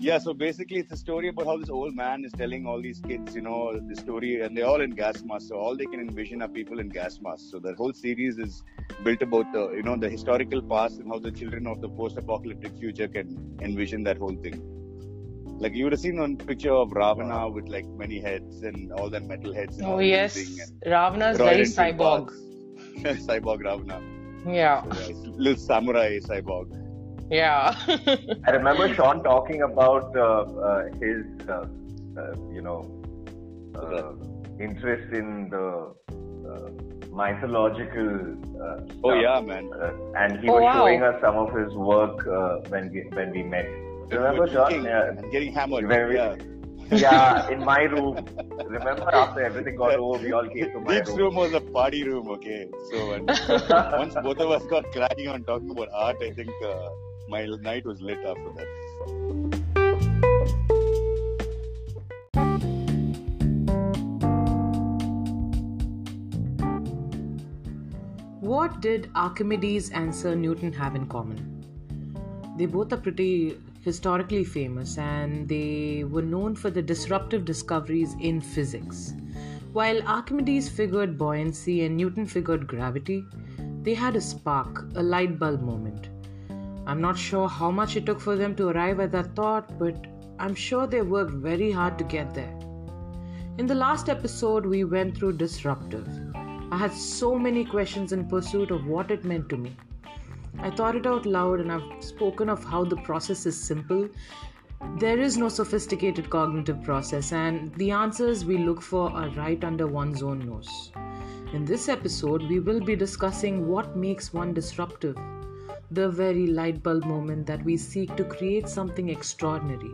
yeah, so basically, it's a story about how this old man is telling all these kids, you know, the story, and they're all in gas masks. So all they can envision are people in gas masks. So the whole series is built about the, you know, the historical past and how the children of the post-apocalyptic future can envision that whole thing. Like you would have seen one picture of Ravana with like many heads and all the metal heads. And Oh all yes, and Ravana is very cyborg. cyborg Ravana. Yeah, So, yeah, little samurai cyborg. Yeah. I remember Sean talking about uh, uh, his, uh, uh, you know, uh, interest in the uh, mythological uh. Oh yeah, man. Uh, and he Oh, was wow. showing us some of his work uh, when we when we met. Remember, With Sean? cooking Yeah. getting hammered. When we- yeah. yeah, in my room. Remember after everything got over, we all came to my Deep's room. room was a party room, okay. So and once both of us got cracking on talking about art, I think uh, my night was lit after that. What did Archimedes and Sir Newton have in common? They both are pretty historically famous and they were known for the disruptive discoveries in physics. While Archimedes figured buoyancy and Newton figured gravity, they had a spark, a light bulb moment. I'm not sure how much it took for them to arrive at that thought, but I'm sure they worked very hard to get there. In the last episode, we went through disruptive. I had so many questions in pursuit of what it meant to me. I thought it out loud and I've spoken of how the process is simple. There is no sophisticated cognitive process, and the answers we look for are right under one's own nose. In this episode, we will be discussing what makes one disruptive, the very light bulb moment that we seek to create something extraordinary.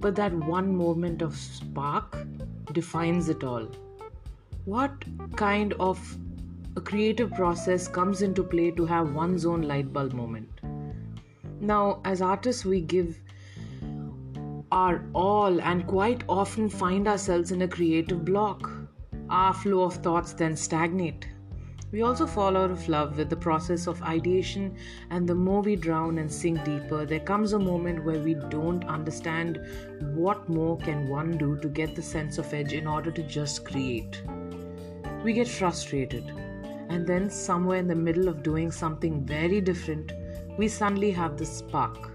But that one moment of spark defines it all. What kind of a creative process comes into play to have one's own light bulb moment? Now, as artists, we give our all and quite often find ourselves in a creative block. Our flow of thoughts then stagnate. We also fall out of love with the process of ideation, and the more we drown and sink deeper, there comes a moment where we don't understand what more can one do to get the sense of edge in order to just create. We get frustrated, and then somewhere in the middle of doing something very different, we suddenly have the spark.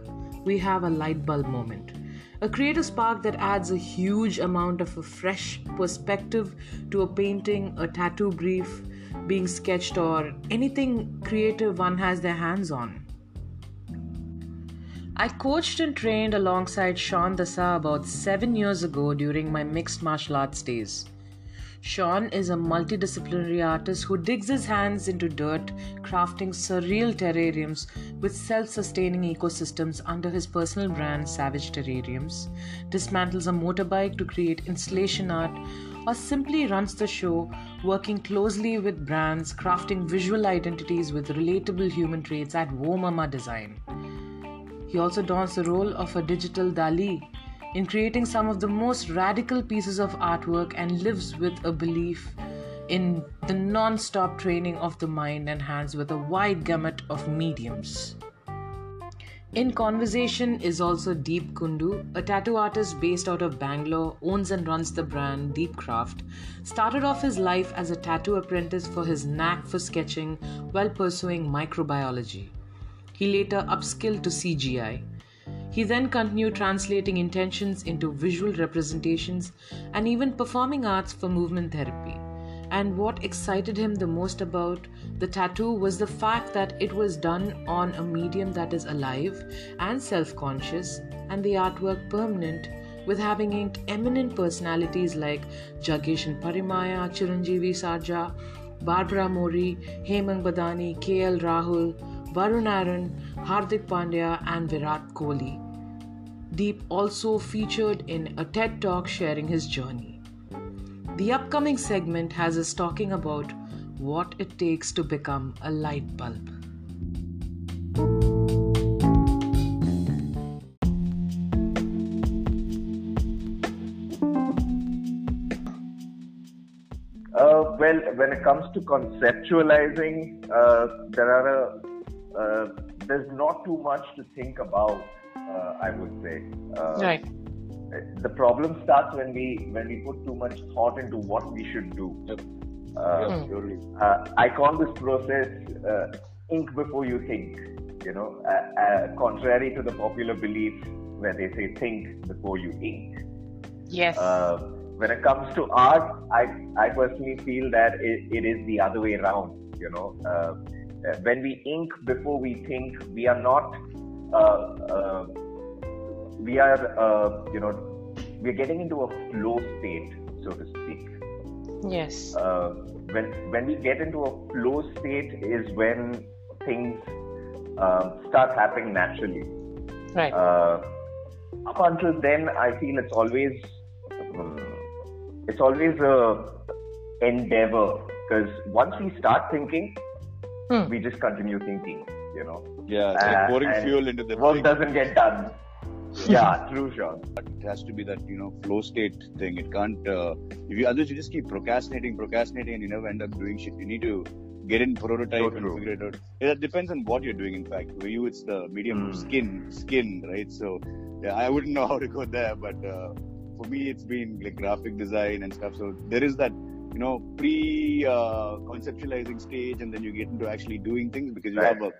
We have a light bulb moment. A creative spark that adds a huge amount of a fresh perspective to a painting, a tattoo brief, being sketched, or anything creative one has their hands on. I coached and trained alongside Sean Dasa about seven years ago during my mixed martial arts days. Sean is a multidisciplinary artist who digs his hands into dirt, crafting surreal terrariums with self sustaining ecosystems under his personal brand Savage Terrariums, dismantles a motorbike to create installation art, or simply runs the show, working closely with brands, crafting visual identities with relatable human traits at Womama Design. He also dons the role of a digital Dali in creating some of the most radical pieces of artwork and lives with a belief in the non stop training of the mind and hands with a wide gamut of mediums. In conversation is also Deep Kundu, a tattoo artist based out of Bangalore, owns and runs the brand Deep Craft. Started off his life as a tattoo apprentice for his knack for sketching while pursuing microbiology. He later upskilled to CGI. He then continued translating intentions into visual representations and even performing arts for movement therapy. And what excited him the most about the tattoo was the fact that it was done on a medium that is alive and self conscious, and the artwork permanent, with having inked eminent personalities like Jaggesh and Parimala, Chiranjeevi Sarja, Barbara Mori, Hemang Badani, KL Rahul, Varun Aaron, Hardik Pandya, and Virat Kohli. Deep also featured in a TED talk sharing his journey. The upcoming segment has us talking about what it takes to become a light bulb. Uh, well, when it comes to conceptualizing, uh, there are a, uh, there's not too much to think about. Uh, I would say. Uh, right. The problem starts when we when we put too much thought into what we should do. Uh, hmm. uh, I call this process uh, ink before you think. You know, uh, uh, contrary to the popular belief where they say think before you ink. Yes. Uh, when it comes to art, I I personally feel that it, it is the other way around. You know, when we ink before we think, we are not. We are, you know, we're getting into a flow state, so to speak Yes. Uh, when when we get into a flow state is when things um, start happening naturally. Right. Uh, up until then, I feel it's always um, it's always a endeavor because once we start thinking, hmm. we just continue thinking. You know. Yeah, it's like pouring fuel into the work thing. doesn't get done yeah, true, Sean. It has to be that you know flow state thing. It can't. Uh, if you otherwise you just keep procrastinating, procrastinating, and you never end up doing shit. You need to get in prototype so and figure it out. It depends on what you're doing. In fact, for you, it's the medium mm. skin, skin, right? So yeah, I wouldn't know how to go there, but uh, for me, it's been like graphic design and stuff. So there is that you know pre uh, conceptualizing stage, and then you get into actually doing things because you right. have a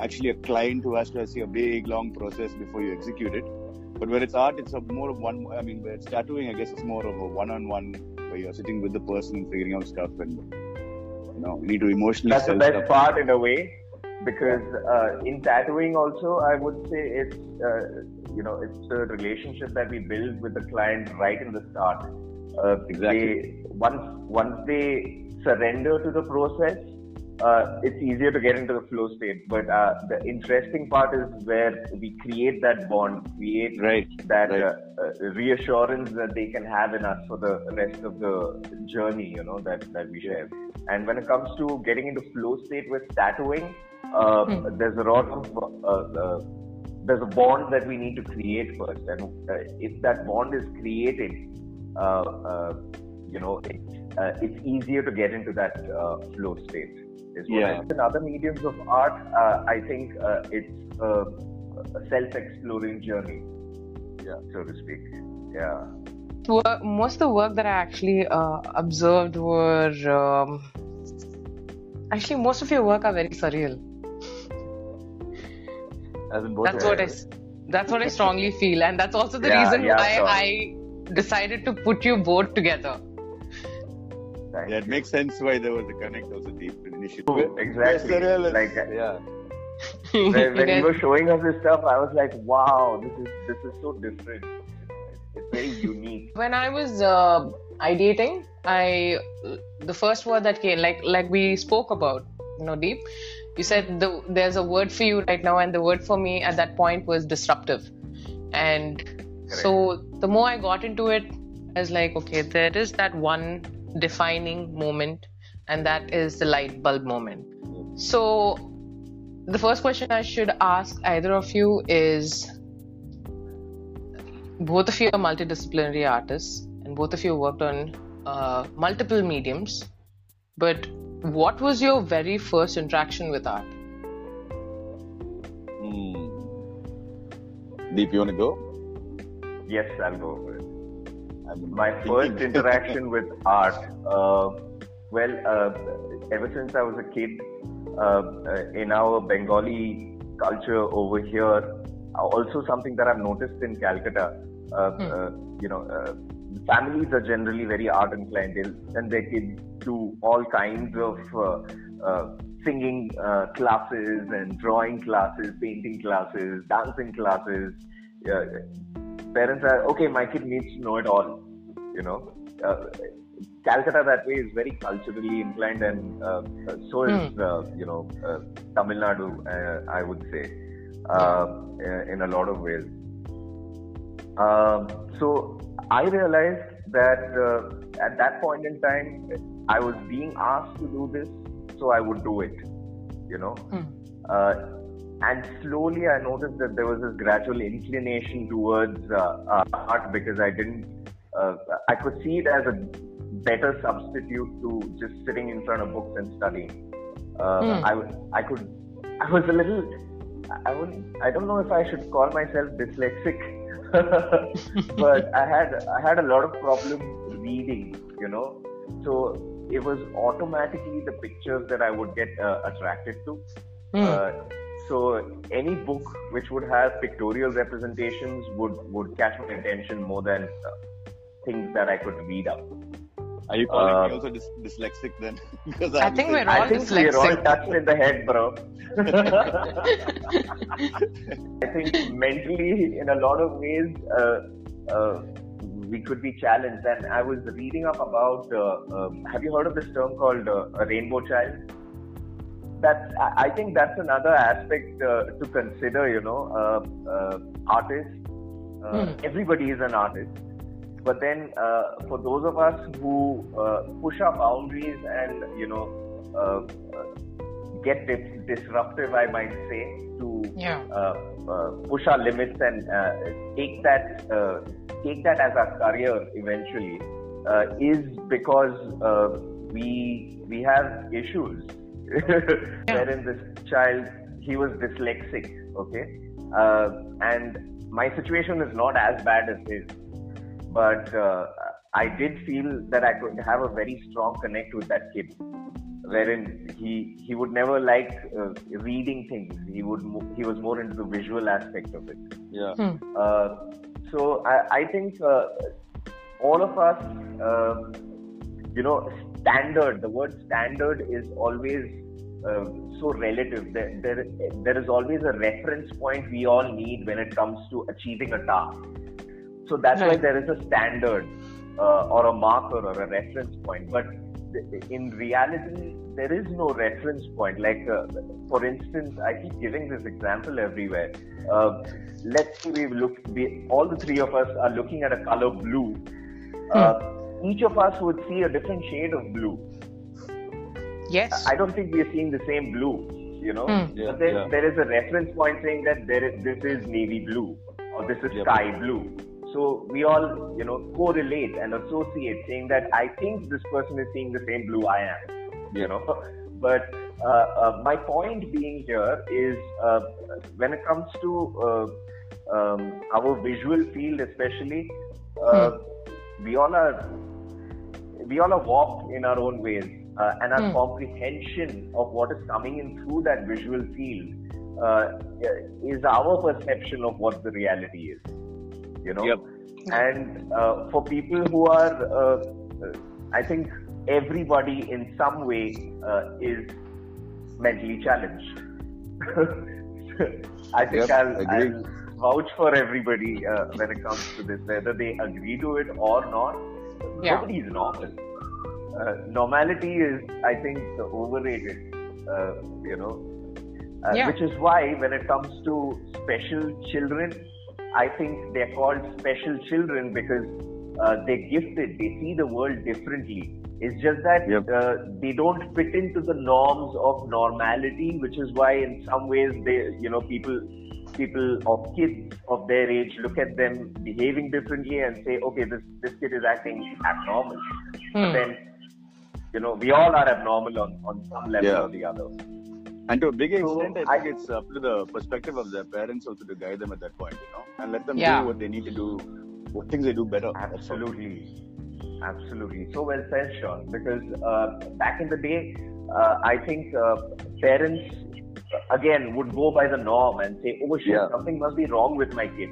actually a client who has to see a big long process before you execute it. But where it's art, it's a more of one. I mean, where it's tattooing, I guess it's more of a one-on-one where you're sitting with the person and figuring out stuff, and you know, you need to emotionally. That's the best part in a way, because uh, in tattooing also, I would say it's uh, you know it's a relationship that we build with the client right in the start. Uh, exactly. They, once once they surrender to the process, uh, it's easier to get into the flow state. But uh, the interesting part is where we create that bond, create right, that right. Uh, uh reassurance that they can have in us for the rest of the journey, you know, that, that we share. And when it comes to getting into flow state with tattooing, mm. there's a lot of uh, there's a bond that we need to create first, and if that bond is created, you know, it, it's easier to get into that flow state is what yeah. I, in other mediums of art, uh, I think uh, it's a, a, self-exploring journey, yeah, so to speak. Yeah. Most of the work that I actually uh, observed were um, actually most of your work are very surreal. that's what I. That's what I strongly feel, and that's also the yeah, reason yeah, why sure. I decided to put you both together. Yeah, it makes sense why there was a connect also deep initially. exactly. Like, yeah. when, when you were showing us this stuff, I was like, wow, this is this is so different. It's very unique. When I was uh, ideating, I the first word that came, like like we spoke about, you know, deep. You said the, there's a word for you right now, and the word for me at that point was disruptive. And Correct. so the more I got into it, I was like, okay, there is that one defining moment and that is the light bulb moment. So, the first question I should ask either of you is both of you are multidisciplinary artists and both of you worked on uh, multiple mediums, but what was your very first interaction with art? Hmm. Deep, you want to go? Yes, I'll go. My first interaction with art. Uh, well, uh, ever since I was a kid, uh, uh in our Bengali culture over here, uh, also something that I've noticed in Calcutta, mm. you know, families are generally very art inclined. And They'll send their kids to all kinds of singing classes and drawing classes, painting classes, dancing classes. Parents are okay. My kid needs to know it all. You know, Calcutta that way is very culturally inclined, and uh, so is mm. uh, you know uh, Tamil Nadu. Uh, I would say uh, in a lot of ways. Um, so I realized that uh, at that point in time, I was being asked to do this, so I would do it. You know. Mm. And slowly I noticed that there was this gradual inclination towards art because I didn't, I could see it as a better substitute to just sitting in front of books and studying. Uh, mm. I, I could, I was a little I wouldn't. I don't know if I should call myself dyslexic, but I had I had a lot of problem reading. You know, so it was automatically the pictures that I would get uh, attracted to. Hmm. Uh, so any book which would have pictorial representations would would catch my attention more than uh, things that I could read up. Are you calling Uh, me also dys- dyslexic then? because I I'm think we're same. all I think we're all dyslexic. touched in the head, bro. I think mentally, in a lot of ways, uh, uh, we could be challenged. And I was reading up about. Uh, um, have you heard of this term called uh, a rainbow child? That's. I think that's another aspect uh, to consider. You know, uh, uh, artists. Uh, Hmm. Everybody is an artist. But then, uh, for those of us who uh, push our boundaries and you know get dis- disruptive, I might say, to Yeah. uh, uh, push our limits and uh, take that uh, take that as our career eventually, uh, is because uh, we we have issues. Wherein this child he was dyslexic, okay, uh, and my situation is not as bad as his but uh, I did feel that I could have a very strong connect with that kid, wherein he he would never like uh, reading things. He would mo- he was more into the visual aspect of it. Yeah. Uh, so I, I think uh, all of us, um you know, standard. The word standard is always uh, so relative. There, there there is always a reference point we all need when it comes to achieving a task. So that's why there is a standard uh, or a marker or a reference point. But th- in reality, there is no reference point. Like, uh, for instance, I keep giving this example everywhere. Uh, let's say we look, we, all the three of us are looking at a color blue. Uh, each of us would see a different shade of blue. Yes. I don't think we are seeing the same blue, you know. Hmm. Yeah, but then yeah. there is a reference point saying that there is this is navy blue or this is Yep. sky blue. So we all, you know, correlate and associate, saying that I think this person is seeing the same blue I am, you know. But uh, uh, my point being here is uh, when it comes to uh, um, our visual field, especially, uh, we all are we all are warped in our own ways, uh, and our Hmm. comprehension of what is coming in through that visual field uh, is our perception of what the reality is. You know, Yep. and uh, for people who are, uh, uh, I think everybody in some way uh, is mentally challenged. I think Yep, I'll, agree. I'll vouch for everybody uh, when it comes to this, whether they agree to it or not. Yeah. Nobody is normal. Uh, normality is, I think, overrated. Uh, you know, uh, Yeah. which is why when it comes to special children, I think they're called special children because uh, they're gifted. They see the world differently. It's just that Yep. uh, they don't fit into the norms of normality, which is why in some ways they, you know, people people of kids of their age look at them behaving differently and say, okay, this this kid is acting abnormal. But Hmm. then, you know, we all are abnormal on, on some level Yeah. or the other. And to a big extent, I I- think it's up to the perspective of their parents also to guide them at that point, you know, and let them Yeah. do what they need to do, what things they do better. Absolutely. Absolutely. So well said, Sean. Because uh, back in the day, uh, I think uh, parents, again, would go by the norm and say, oh shit, Yeah. something must be wrong with my kid.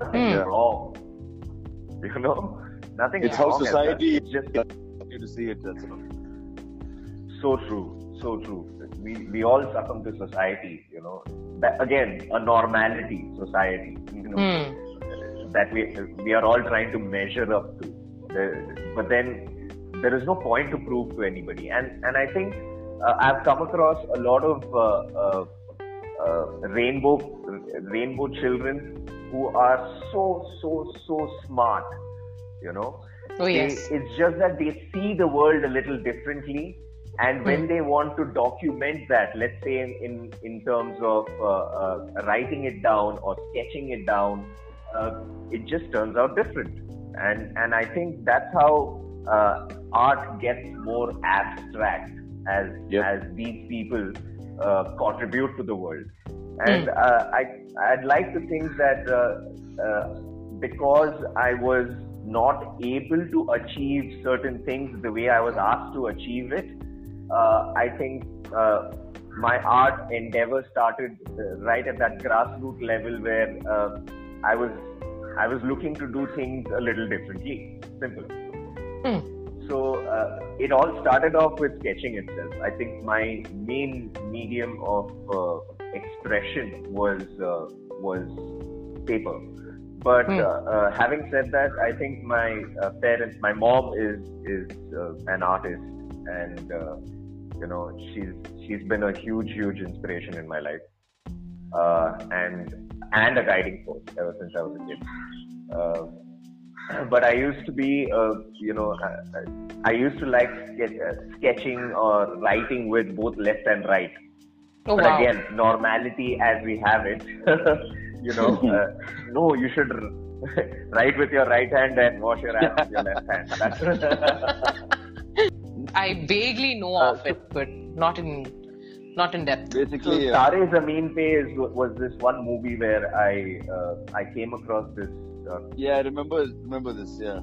Nothing is wrong. You know? Nothing It's how society- that. It's just You to see it, that's all. so true. So true. We, we all succumb to society, you know. That, again, a normality society, you know. Hmm. that we we are all trying to measure up to. The- But then there is no point to prove to anybody. And and I think uh, I've come across a lot of uh, uh, uh, rainbow rainbow children who are so so so smart. You know, Oh They- it's just that they see the world a little differently, and when they want to document that, let's say in in, in terms of writing it down or sketching it down, uh, it just turns out different. And and I think that's how uh, art gets more abstract as Yep. as these people uh, contribute to the world. and uh, I I'd like to think that uh, uh, because I was not able to achieve certain things the way I was asked to achieve it, uh, I think uh, my art endeavor started right at that grassroots level where uh, I was I was looking to do things a little differently. Simple. So uh, it all started off with sketching itself. I think my main medium of uh, expression was uh, was paper. But Hmm. uh, uh, having said that, I think my uh, parents, my mom is is uh, an artist, and uh, you know she's she's been a huge huge inspiration in my life, uh, and and a guiding force ever since I was a kid. Uh, but I used to be, uh, you know, I, I I used to like sketch, uh, sketching or writing with both left and right. Oh but wow. again, normality as we have it, you know, uh, no, you should write with your right hand and wash your hands with your left hand. That's I vaguely know Uh, of it, but not in not in depth. so Basically, uh, Taare Zameen Pe is, was this one movie where I uh, I came across this. Uh, yeah, I remember remember this. Yeah.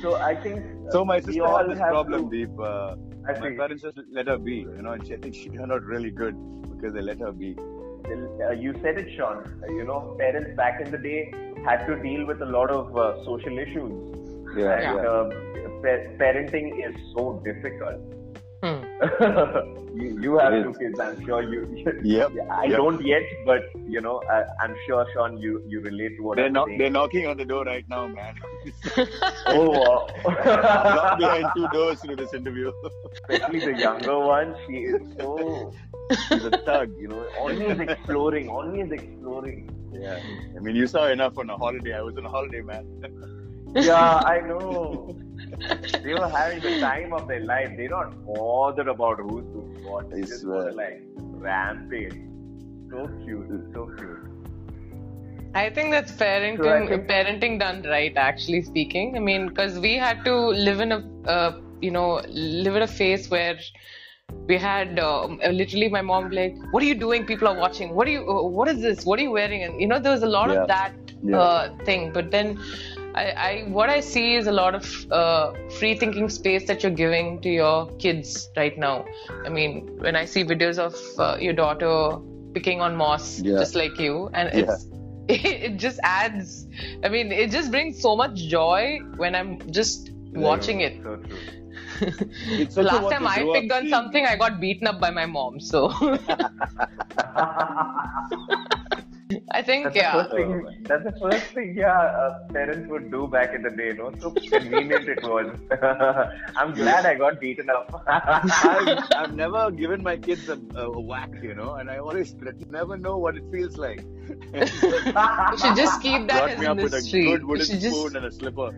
so I think uh, So my sister had this problem, to- Deep. Uh, I my see. parents just let her be, you know, and she, I think she turned out really good because they let her be. uh, you said it, Sean. Uh, you know, parents back in the day had to deal with a lot of uh, social issues. Yeah, and yeah. um, pa- parenting is so difficult. You, you have two kids, I'm sure you. Yep. I yep. don't yet, but you know, I, I'm sure, Sean, you you relate to what They're, I'm saying. they're knocking on the door right now, man. oh, wow. Locked behind two doors through this interview. especially the younger one. She is so. She's a thug, you know. Always exploring, always exploring. Yeah. I mean, you saw enough on a holiday. I was on a holiday, man. Yeah, I know. They were having the time of their life. They're not bothered about who's doing what. They I just swear. like rampage. So cute, so cute. I think that's parenting, So think- parenting done right. Actually speaking, I mean, because we had to live in a, uh, you know, live in a phase where we had um, literally my mom like, "What are you doing? People are watching. What are you? Uh, what is this? What are you wearing?" And you know, there was a lot Yeah. of that Yeah. uh, thing. But then, I, I what I see is a lot of uh, free thinking space that you're giving to your kids right now. I mean, when I see videos of uh, your daughter picking on moss, Yeah. just like you, and Yeah. it's it just adds. I mean, it just brings so much joy when I'm just watching it. So true. It's The last time I grow up picked on something, I got beaten up by my mom. So I think That's yeah. the first thing. That's the first thing. Yeah, uh, parents would do back in the day. No, so convenient it was. I'm glad I got beaten up. I've, I've never given my kids a, a whack, you know, and I always never know what it feels like. You should just keep that Brought as me a up with a mystery. good You wooden should just spoon and a slipper.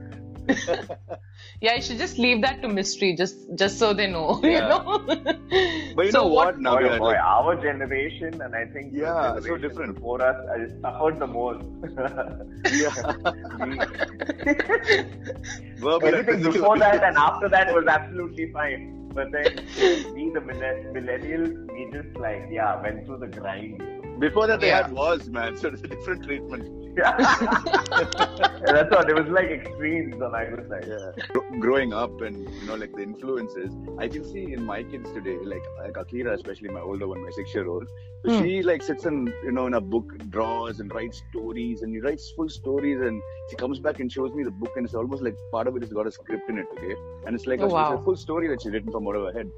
yeah, you should just leave that to mystery, just just so they know. You know. But you so know what? Now boy, we oh are boy, like, our generation, and I think the Yeah, so different. for us, I suffered the most. verbal and Everything physical before that and after that was absolutely fine. But then we, the millenn- millennials, we just like, yeah, went through the grind. Before that, they Yeah. had wars, man. So it's a different treatment. Yeah. That's what it was like extremes on either side. Yeah. Gro- Growing up and you know, like the influences, I can see in my kids today, like like Akira, especially my older one, my six-year-old. Hmm. She like sits in, you know, in a book, draws and writes stories, and she writes full stories, and she comes back and shows me the book, and it's almost like part of it has got a script in it, okay? And it's like Oh, a, wow. it's a full story that she's written from out of her head.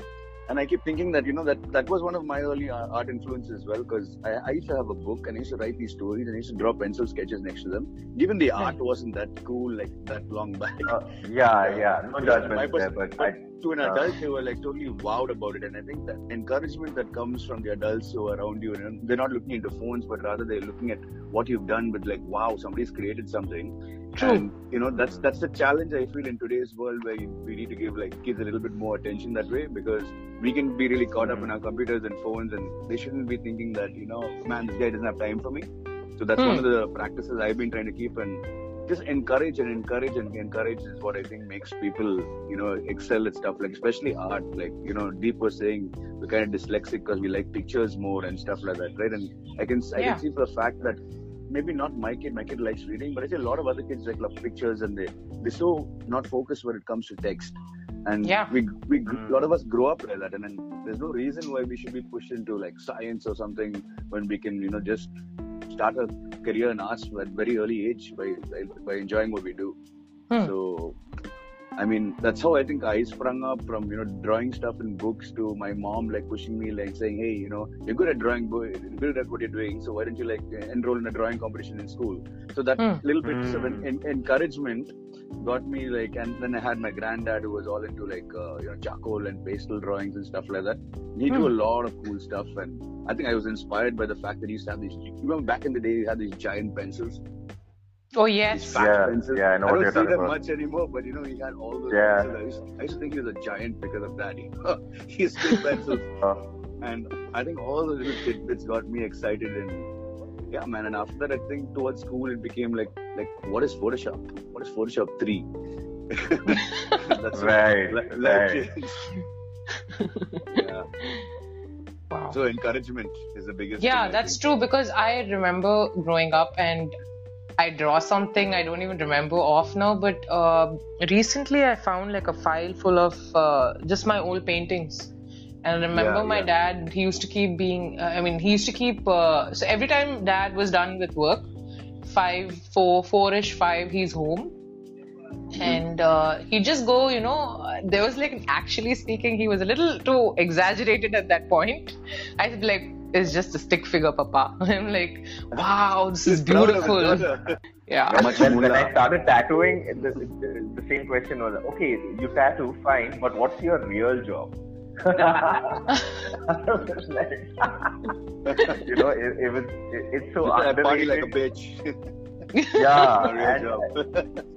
And I keep thinking that you know that that was one of my early uh, art influences as well because I, I used to have a book and I used to write these stories and I used to draw pencil sketches next to them. Even the art wasn't that cool like that long back. Uh, yeah, yeah. No judgment there, but but I, to an uh, adult, they were like totally wowed about it. And I think that encouragement that comes from the adults who are around you, and they're not looking into phones, but rather they're looking at what you've done with like, wow, somebody's created something. True. And you know, that's that's the challenge I feel in today's world where you, we need to give like kids a little bit more attention that way because we can be really caught up in our computers and phones, and they shouldn't be thinking that you know, man, this guy doesn't have time for me. So that's Hmm. one of the practices I've been trying to keep and just encourage and encourage and encourage is what I think makes people, you know, excel at stuff like especially art. Like, you know, Deep was saying we're kind of dyslexic because we like pictures more and stuff like that, right? And I can I Yeah. can see for a fact that maybe not my kid, my kid likes reading, but I see a lot of other kids like love pictures and they they're so not focused when it comes to text. And Yeah. we we Mm. a lot of us grow up like that, and then there's no reason why we should be pushed into like science or something when we can, you know, just start a career in arts at very early age by by, by enjoying what we do. Hmm. So, I mean, that's how I think I sprung up from you know drawing stuff in books to my mom like pushing me like saying, hey, you know, you're good at drawing, boy, you're good at what you're doing, so why don't you like enroll in a drawing competition in school? So that Hmm. little bit of Hmm. en- en- encouragement got me like, and then I had my granddad who was all into like uh, you know charcoal and pastel drawings and stuff like that. He drew a lot of cool stuff, and I think I was inspired by the fact that he used to have these. You remember back in the day, he had these giant pencils. Oh yes. Yeah, pencils. yeah, I know what don't you're see them about. much anymore, but you know, he had all those Yeah. pencils. I used, I used to think he was a giant because of that. he used to pencils. Uh, And I think all the little tidbits got me excited and yeah, man. And after that, I think towards school it became like like what is Photoshop? What is Photoshop three? That's Right, li- life right. changed. yeah. Wow. So encouragement is the biggest. Yeah, thing, that's true because I remember growing up and I draw something I don't even remember off now, but uh, recently I found like a file full of uh, just my old paintings. And I remember Yeah, my yeah. dad, he used to keep being, uh, I mean, he used to keep, uh, so every time dad was done with work, five, four, four-ish, five, he's home. And uh, he'd just go, you know, uh, there was like, actually speaking, he was a little too exaggerated at that point. I'd be like, it's just a stick figure, Papa. I'm like, wow, this is He's proud of his beautiful. Yeah. How much when, when? I started tattooing, the, the, the same question was, okay, you tattoo, fine, but what's your real job? I was like, you know, it, it was, it, it's so I party underrated. like a bitch. yeah,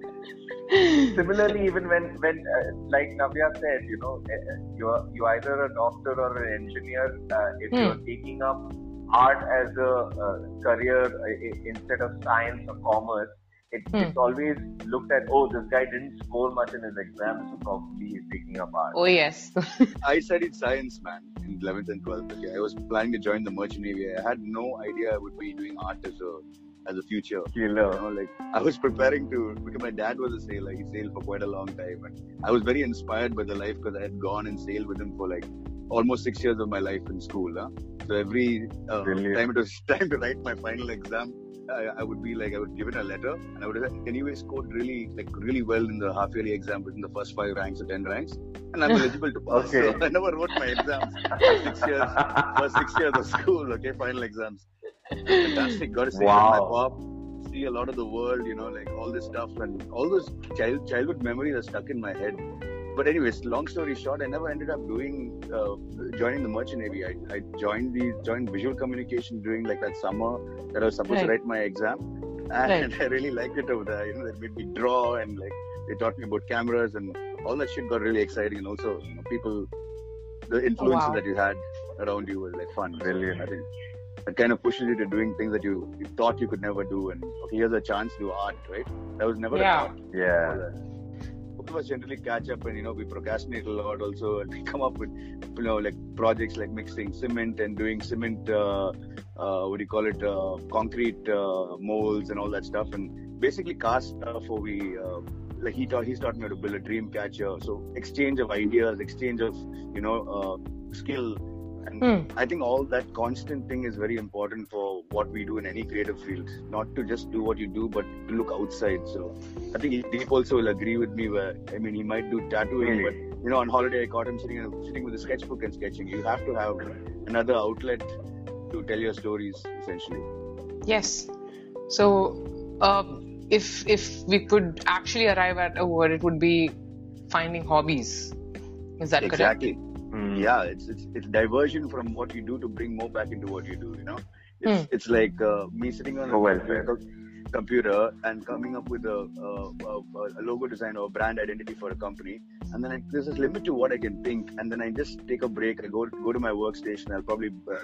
similarly even when when uh, like Navya said you know uh, you're you either a doctor or an engineer uh, if Hmm. you're taking up art as a uh, career uh, instead of science or commerce it, Hmm. it's always looked at oh this guy didn't score much in his exams so probably he's taking up art Oh, yes. I studied science, man, in 11th and 12th. Okay, I was planning to join the merchant navy. I had no idea I would be doing art as a as a future. You know, like I was preparing to because my dad was a sailor. He sailed for quite a long time, and I was very inspired by the life because I had gone and sailed with him for like almost six years of my life in school. Huh? So every uh, time it was time to write my final exam, I, I would be like I would give it a letter, and I would have anyway scored really like really well in the half yearly exam within the first five ranks or ten ranks, and I'm eligible to pass. Okay. So I never wrote my exams for six years. First six years of school, okay, final exams. Fantastic. Got to say, Wow. my pop, see a lot of the world, you know, like all this stuff, and all those child childhood memories are stuck in my head. But anyways, long story short, I never ended up doing uh, joining the merchant navy. I, I joined the joined visual communication during like that summer that I was supposed to write my exam, and I really liked it over there. You know, they made me draw and like they taught me about cameras and all that shit got really exciting. And also, you know, people, the influences wow. that you had around you was like fun. So, Brilliant. I think it kind of pushes you to doing things that you, you thought you could never do. And okay, here's a chance to do art, right? That was never Yeah. a thought. yeah before that. Both of us generally catch up and you know we procrastinate a lot also and we come up with you know like projects like mixing cement and doing cement uh, uh, what do you call it uh, concrete uh, molds and all that stuff and basically cast stuff or we uh, like he taught he's taught me how to build a dream catcher so exchange of ideas exchange of you know uh, skill and Hmm. I think all that constant thing is very important for what we do in any creative field. Not to just do what you do, but to look outside. So I think Deep also will agree with me. Where I mean, he might do tattooing, Really? but you know, on holiday I caught him sitting sitting with a sketchbook and sketching. You have to have another outlet to tell your stories, essentially. Yes. So, uh, if if we could actually arrive at a word, it would be finding hobbies. Is that correct? exactly. Hmm. Yeah, it's, it's it's diversion from what you do to bring more back into what you do. You know, it's Hmm. it's like uh, me sitting on Oh, a well said. a, computer and coming up with a, a, a, logo design or a brand identity for a company. And then I, there's a limit to what I can think. And then I just take a break. I go go to my workstation. I'll probably uh,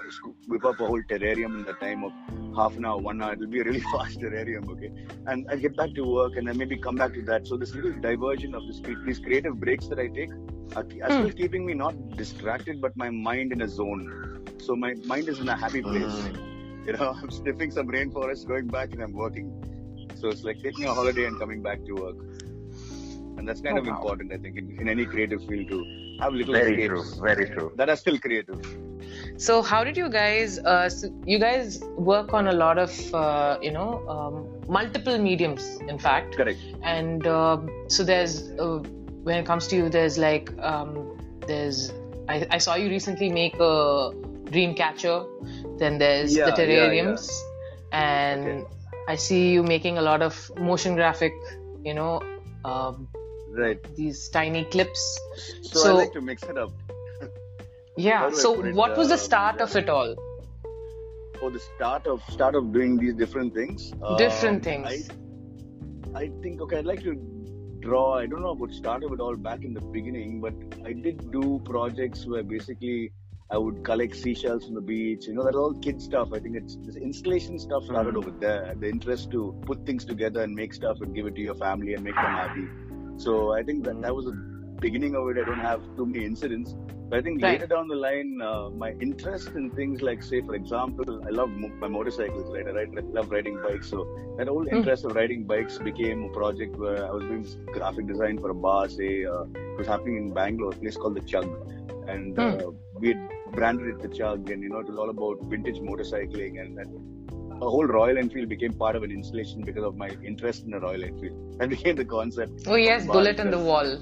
whip up a whole terrarium in the time of half an hour, one hour. It'll be a really fast terrarium, okay? And I get back to work and then maybe come back to that. So this little diversion of this, these creative breaks that I take are, are still hmm. keeping me not distracted, but my mind in a zone. So my mind is in a happy place. You know, I'm sniffing some rainforest, going back, and I'm working. So it's like taking a holiday and coming back to work. And that's kind oh, of wow. important, I think, in, in, any creative field to have little very escapes true, very true. That are still creative. So how did you guys? Uh, so you guys work on a lot of uh, you know um, multiple mediums, in fact. Correct. And uh, so there's uh, when it comes to you, there's like um, there's I, I saw you recently make a dream catcher then there's yeah, the terrariums, yeah, and okay. I see you making a lot of motion graphic, you know, um, right? These tiny clips. So, so I like to mix it up. yeah. So what it, was the uh, start of it all? For the start of start of doing these different things. Different um, things. I, I think okay. I'd like to draw. I don't know about start of it all back in the beginning, but I did do projects where basically I would collect seashells from the beach. You know, that's all kid stuff. I think it's this installation stuff started mm-hmm. over there. The interest to put things together and make stuff and give it to your family and make them happy. So I think that that was the beginning of it. I don't have too many incidents. But I think right. later down the line, uh, my interest in things like, say, for example, I love mo- my motorcycles, right? I, ride, love riding bikes. So that whole mm. interest mm. of riding bikes became a project where I was doing graphic design for a bar, say, uh, it was happening in Bangalore, a place called The Chug and mm. uh, we had branded it the Chug, and you know it was all about vintage motorcycling, and, and a whole Royal Enfield became part of an installation because of my interest in the Royal Enfield. That became the concept. Oh yes, bullet in the wall.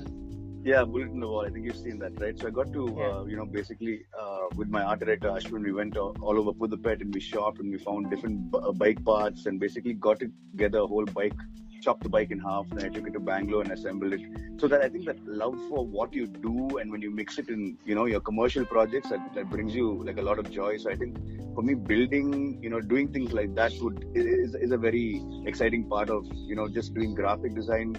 Yeah, bullet in the wall. I think you've seen that, right? So I got to, yeah. uh, you know, basically uh, with my art director Ashwin, we went all, over Pet and we shopped and we found different b- uh, bike parts and basically got together a whole bike chopped the bike in half. Then I took it to Bangalore and assembled it. So that I think that love for what you do and when you mix it in, you know, your commercial projects, that, that brings you like a lot of joy. So I think for me, building, you know, doing things like that would is, is a very exciting part of, you know, just doing graphic design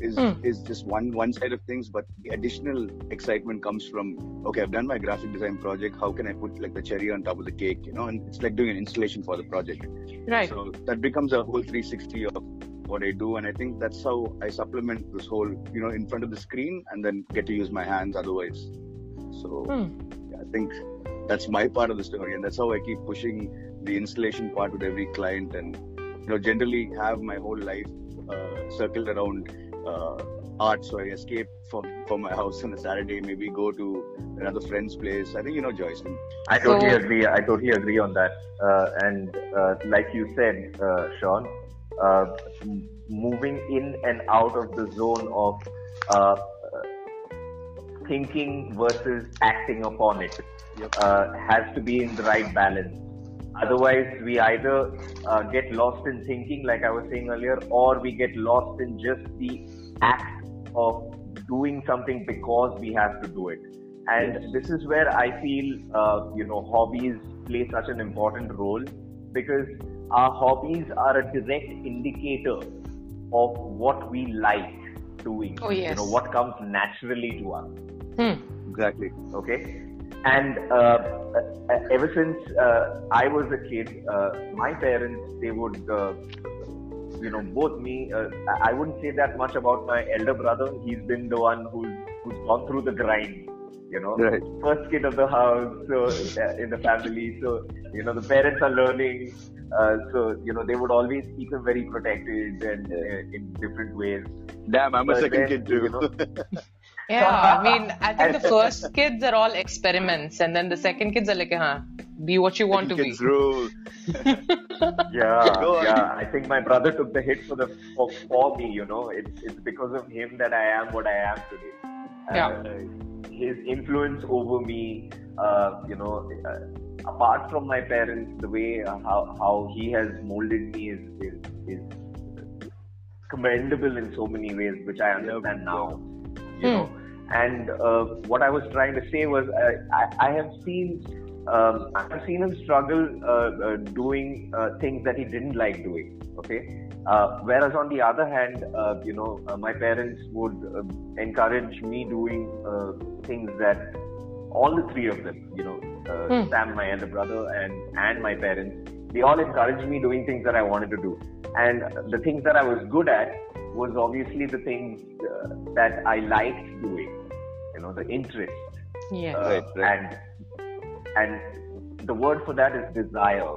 is mm. is just one one side of things but the additional excitement comes from okay i've done my graphic design project how can i put like the cherry on top of the cake you know and it's like doing an installation for the project right so that becomes a whole 360 of what I do, and I think that's how I supplement this whole, you know, in front of the screen, and then get to use my hands otherwise. So hmm. yeah, I think that's my part of the story, and that's how I keep pushing the installation part with every client, and you know, generally have my whole life uh, circled around uh, art. So I escape from from my house on a Saturday, maybe go to another friend's place. I think you know Joyce. I totally so, agree. I totally agree on that. Uh, and uh, like you said, uh, Sean, uh, moving in and out of the zone of uh, thinking versus acting upon it uh, has to be in the right balance. Otherwise, we either uh, get lost in thinking, like I was saying earlier, or we get lost in just the act of doing something because we have to do it. And yes. this is where I feel, uh, you know, hobbies play such an important role because our hobbies are a direct indicator of what we like doing. Oh, yes. You know, what comes naturally to us. Hmm. Exactly. Okay. And uh, uh, ever since uh, I was a kid, uh, my parents, they would, uh, you know, both me, uh, I wouldn't say that much about my elder brother. He's been the one who's, who's gone through the grind you know right. first kid of the house so in the family so you know the parents are learning uh, so you know they would always keep him very protected and uh, in different ways. Damn, I'm but a second then, kid too. You know, yeah, I mean, I think the first kids are all experiments, and then the second kids are like, huh, be what you want to be. Rule. yeah, yeah. I think my brother took the hit for the for, for me. You know, it's it's because of him that I am what I am today. Yeah. Uh, his influence over me, uh, you know, uh, apart from my parents, the way uh, how, how he has molded me is, is, is commendable in so many ways, which I understand now. You hmm. know, and uh, what I was trying to say was uh, I, I have seen um, I've seen him struggle uh, uh, doing uh, things that he didn't like doing. Okay, uh, whereas on the other hand, uh, you know, uh, my parents would encourage me doing things that all the three of them, you know, mm. Sam, my elder brother, and and my parents, they all encouraged me doing things that I wanted to do, and the things that I was good at was obviously the things that I liked doing, you know, the interest. Yeah. Right, right. And and the word for that is desire.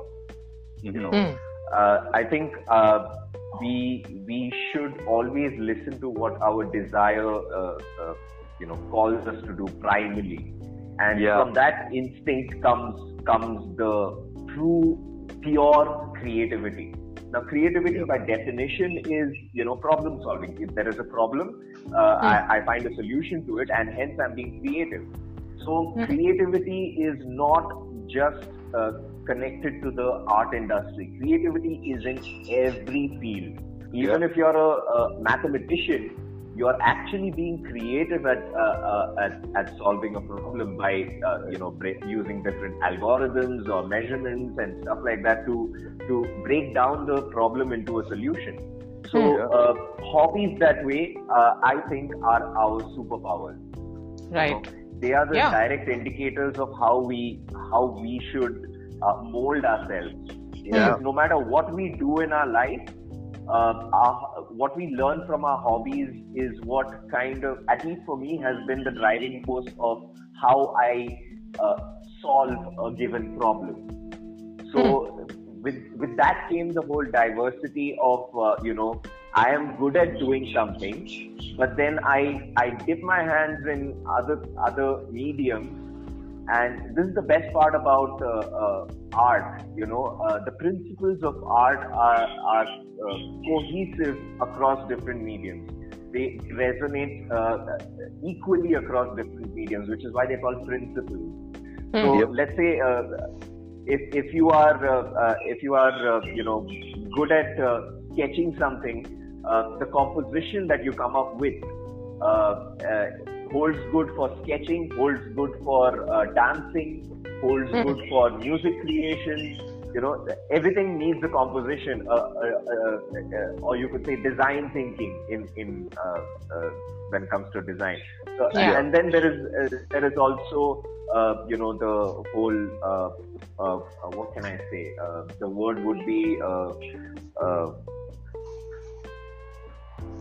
You know, mm. uh, I think uh, we we should always listen to what our desire, uh, uh you know, calls us to do primarily, and yeah. from that instinct comes comes the true pure creativity. Now, creativity by definition is, you know, problem solving. If there is a problem, uh, mm. I, I, find a solution to it, and hence I'm being creative. So hmm. creativity is not just uh, connected to the art industry. Creativity is in every field. Even yeah. if you're a, a, mathematician, you're actually being creative at, uh, uh, at, at solving a problem by uh, you know using different algorithms or measurements and stuff like that to to break down the problem into a solution. So hmm. uh, hobbies that way, uh, I think, are our superpowers. Right. They are the yeah. direct indicators of how we how we should uh, mold ourselves yeah. no matter what we do in our life uh, our, what we learn from our hobbies is what kind of at least for me has been the driving force of how i uh, solve a given problem so mm. with with that came the whole diversity of uh, you know I am good at doing something, but then I I dip my hands in other other mediums, and this is the best part about uh, uh, art. You know, uh, the principles of art are are uh, cohesive across different mediums. They resonate uh, equally across different mediums, which is why they're called principles. Mm. So yep. let's say uh, if if you are if you are you know good at sketching something uh, the composition that you come up with uh, uh, holds good for sketching, holds good for uh, dancing, holds mm-hmm. good for music creation. You know, everything needs a composition, or you could say design thinking in in when it comes to design. So, yeah. And then there is there is also uh, you know the whole uh, uh, what can I say? the word would be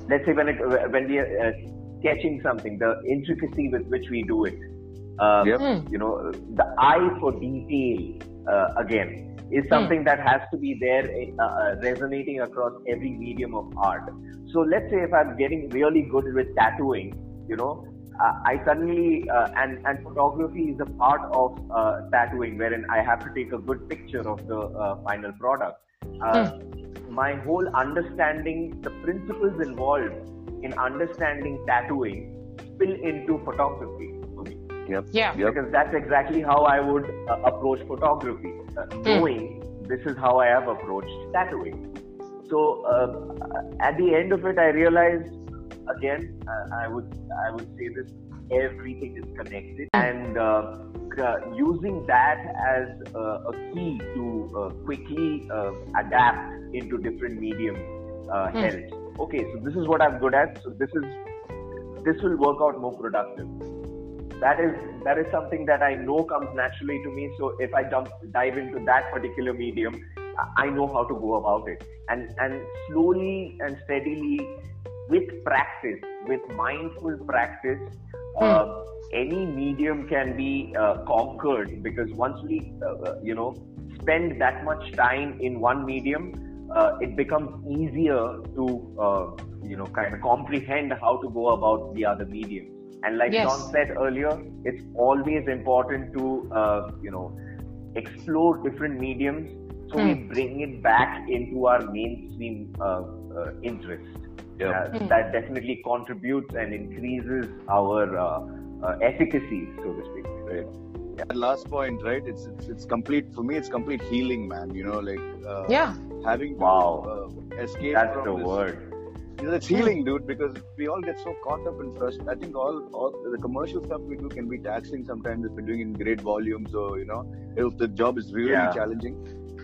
let's say when it, when we uh, sketching something, the intricacy with which we do it, um, yep. Hmm. you know, the eye for detail uh, again is hmm. something that has to be there uh, uh, resonating across every medium of art. So let's say if I'm getting really good with tattooing, you know, uh, I suddenly uh, and and photography is a part of uh, tattooing, wherein I have to take a good picture of the uh, final product. Mm my whole understanding, the principles involved in understanding tattooing spill into photography for me. Yep. Yeah. Because that's exactly how I would uh, approach photography, uh, mm. knowing this is how I have approached tattooing. So uh, at the end of it, I realized again, uh, I would I would say this: everything is connected, hmm. and uh, uh, using that as uh, a key to uh, quickly uh, adapt into different medium uh, mm. helps. Okay, so this is what I'm good at. So this is this will work out more productive. That is that is something that I know comes naturally to me. So if I jump dive into that particular medium, I know how to go about it. And and slowly and steadily, with practice, with mindful practice, mm. uh, any medium can be uh, conquered because once we, uh, uh, you know, spend that much time in one medium, uh, it becomes easier to, uh, you know, kind of comprehend how to go about the other mediums. And like yes. John said earlier, it's always important to, uh, you know, explore different mediums so we hmm. bring it back into our mainstream interest. Yeah. Mm. That definitely contributes and increases our uh, efficacy, so to speak. Right? Yeah. Last point, right? It's, it's it's complete for me. It's complete healing, man. You know, like uh, yeah, having to, wow, uh, escape. That's the this, word. it's healing, dude, because we all get so caught up in trust. I think all, all the commercial stuff we do can be taxing sometimes if we're doing in great volumes or, you know, if the job is really Yeah. challenging.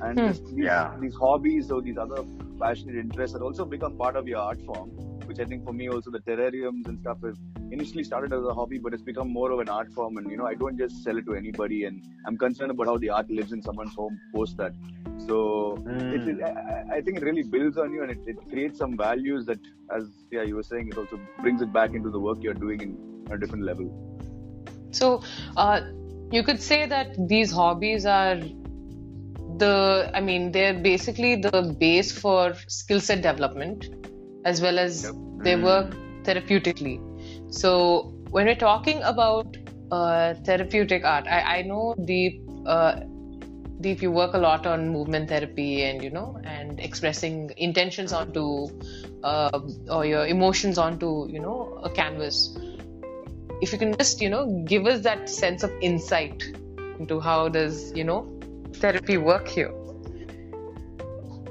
And Hmm. these, Yeah. these hobbies or these other passionate interests have also become part of your art form, which I think for me also the terrariums and stuff have initially started as a hobby, but it's become more of an art form. And, you know, I don't just sell it to anybody and I'm concerned about how the art lives in someone's home post that. So it, it, I, I think it really builds on you and it, it creates some values that, as yeah, you were saying, it also brings it back into the work you're doing in a different level. So, uh, you could say that these hobbies are the, I mean, they're basically the base for skill set development as well as Yep. they work therapeutically. So, when we're talking about uh, therapeutic art, I, I know Deep, uh, Deep, you work a lot on movement therapy and, you know, and expressing intentions onto uh, or your emotions onto, you know, a canvas if you can just you know give us that sense of insight into how does you know therapy work here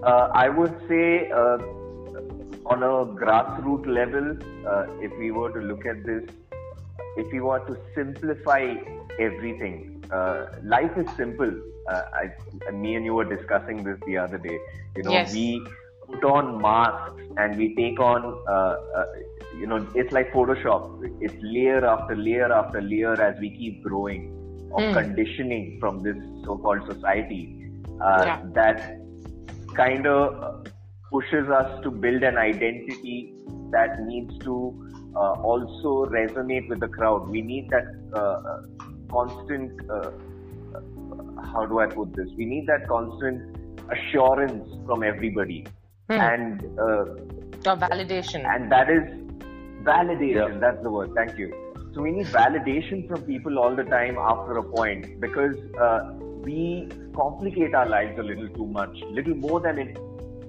Uh, I would say uh, on a grassroots level, uh, if we were to look at this, if we were to simplify everything, uh, life is simple. Uh, I, me and you were discussing this the other day. You know, Yes. we put on masks and we take on, uh, uh, you know, it's like Photoshop. It's layer after layer after layer as we keep growing of Hmm. conditioning from this so-called society uh, Yeah. that kind of pushes us to build an identity that needs to uh, also resonate with the crowd. We need that uh, constant, uh, how do I put this? We need that constant assurance from everybody. Hmm. And uh, or validation and that is validation Yeah. that's the word thank you so we need validation from people all the time after a point because uh, we complicate our lives a little too much little more than it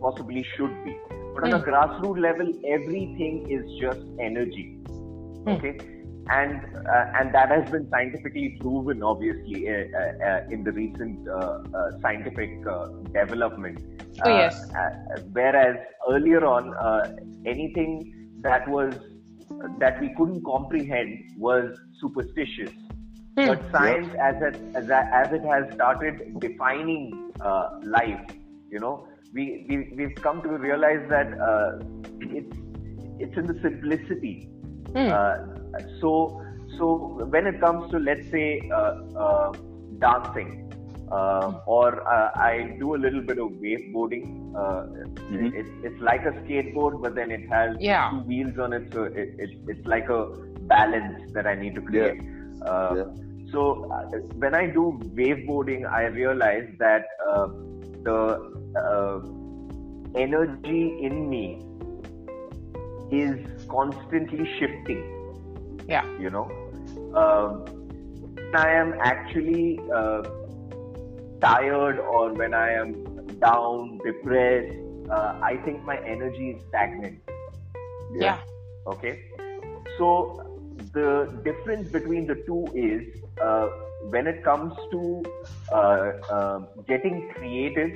possibly should be. But on a Hmm. grassroots level everything is just energy. Okay? And uh, and that has been scientifically proven obviously uh, uh, uh, in the recent uh, uh, scientific uh, development. Oh, yes. uh, whereas earlier on uh, anything that was that we couldn't comprehend was superstitious. Hmm. but science as it as, as it has started defining uh, life you know we, we we've come to realize that uh, it's it's in the simplicity Hmm. uh, so so when it comes to let's say uh, uh, dancing uh, or uh, I do a little bit of waveboarding. Uh, Mhm. it, it's like a skateboard, but then it has Yeah. two wheels on it, so it, it, it's like a balance that I need to create. Uh, Yeah. So uh, when I do waveboarding, I realize that uh, the uh, energy in me is constantly shifting. yeah You know, um, when I am actually uh, tired or when I am down, depressed, uh, I think my energy is stagnant. yeah Okay. So the difference between the two is uh, when it comes to uh, uh, getting creative,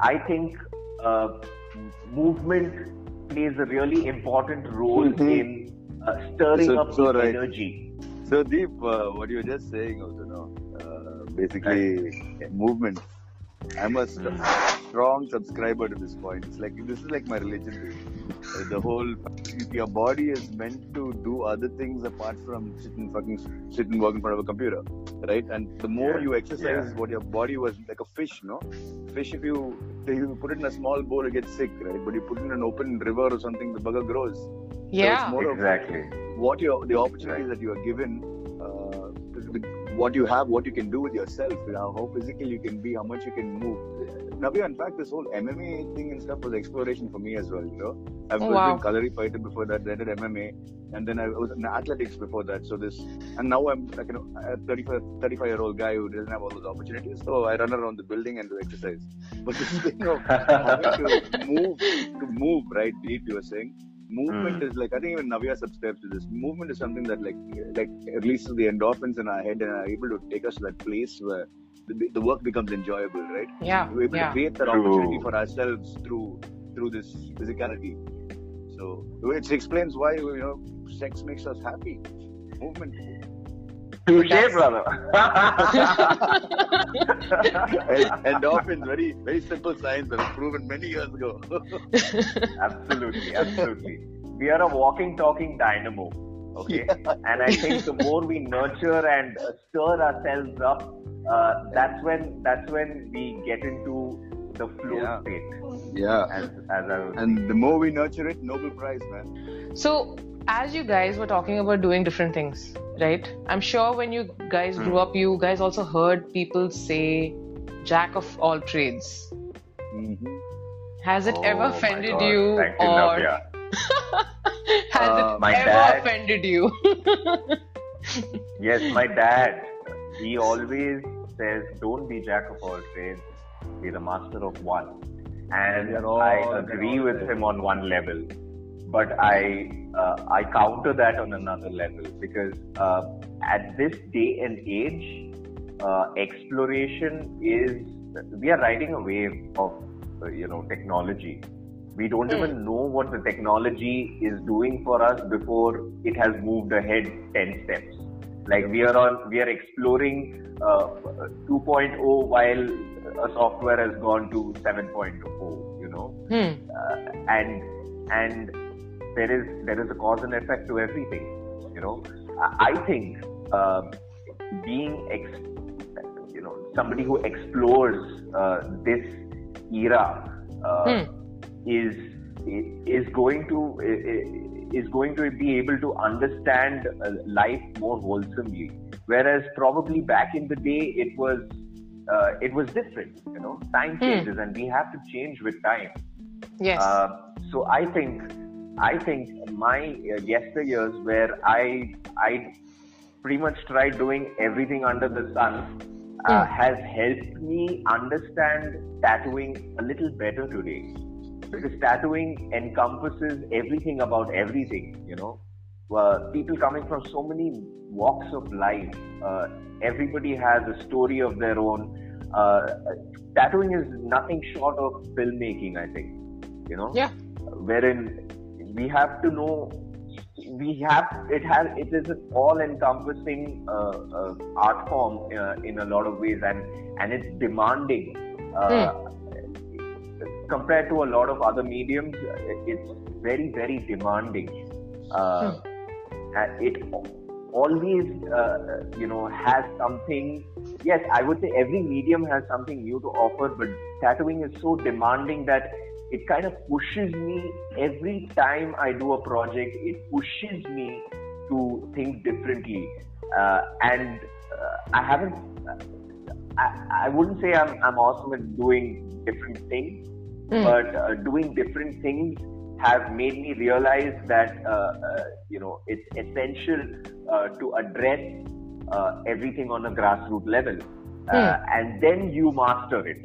I think uh, movement plays a really important role Mhm. in uh, stirring So- up so the right. energy. So Deep, uh, what you were just saying also, no, uh, basically movement. I must. st- strong subscriber to this point. It's like this is like my religion. Uh, the whole your body is meant to do other things apart from sit and fucking sit and work in front of a computer, right? And the more Yeah. you exercise, Yeah. what your body was like a fish, no? Fish, if you if you put it in a small bowl, it gets sick, right? But you put it in an open river or something, the bugger grows. So yeah it's more of Exactly. what you the opportunities that you are given, the- the- what you have, what you can do with yourself, you know, how physical you can be, how much you can move. Navya, in fact, this whole MMA thing and stuff was exploration for me as well. You know, I've Oh, was wow. Kalari fighter before that, then did MMA, and then I was in athletics before that. So this, and now I'm like you know, a 35, 35 year old guy who doesn't have all those opportunities. So I run around the building and do exercise. But this thing of having to move, to move, right? Deep, you were saying movement hmm. is like I think even Navya subscribes to this. Movement is something that like like releases the endorphins in our head and are able to take us to that place where the, the work becomes enjoyable, right? yeah We're able to create that True. opportunity for ourselves through through this physicality. So it explains why you know sex makes us happy. Movement. Touche, brother. and, endorphins, very very simple science that was proven many years ago. absolutely, absolutely. We are a walking, talking dynamo. Okay, yeah. and I think the more we nurture and stir ourselves up, uh, that's when that's when we get into the flow Yeah. state. yeah. As, as I And the more we nurture it, Nobel Prize, man. So, as you guys were talking about doing different things, right? I'm sure when you guys grew up, you guys also heard people say jack of all trades. Mm-hmm. Has it ever Oh my offended God. you, Thank you, or Navya. has Uh, it my ever dad- offended you? Yes, my dad, he always says, don't be jack of all trades, be the master of one. And We are I agree with him on one level. But I, uh, I counter that on another level because uh, at this day and age, uh, exploration is, we are riding a wave of, uh, you know, technology. We don't Hmm. even know what the technology is doing for us before it has moved ahead 10 steps. Like we are on, we are exploring uh, 2.0 while a software has gone to 7.0, you know, uh, and and there is there is a cause and effect to everything, you know. I, think uh, being ex- you know somebody who explores uh, this era uh, Hmm. is is going to is going to be able to understand uh, life more wholesomely whereas probably back in the day it was uh, it was different you know time Hmm. changes and we have to change with time Yes. uh, so I think I think my uh, yesteryears where I I pretty much tried doing everything under the sun uh, Hmm. has helped me understand tattooing a little better today because tattooing encompasses everything about everything you know uh, people coming from so many walks of life uh, everybody has a story of their own uh, tattooing is nothing short of filmmaking i think you know Yeah. wherein we have to know we have it has it is an all encompassing uh, uh, art form uh, in a lot of ways and and it's demanding uh, compared to a lot of other mediums it's very very demanding. And it always uh, you know has something yes i would say every medium has something new to offer but tattooing is so demanding that it kind of pushes me every time i do a project it pushes me to think differently uh, and uh, i haven't I, I wouldn't say I'm, I'm awesome at doing different things Hmm. but uh, doing different things have made me realize that uh, uh, you know it's essential uh, to address uh, everything on a grassroots level, uh, and then you master it.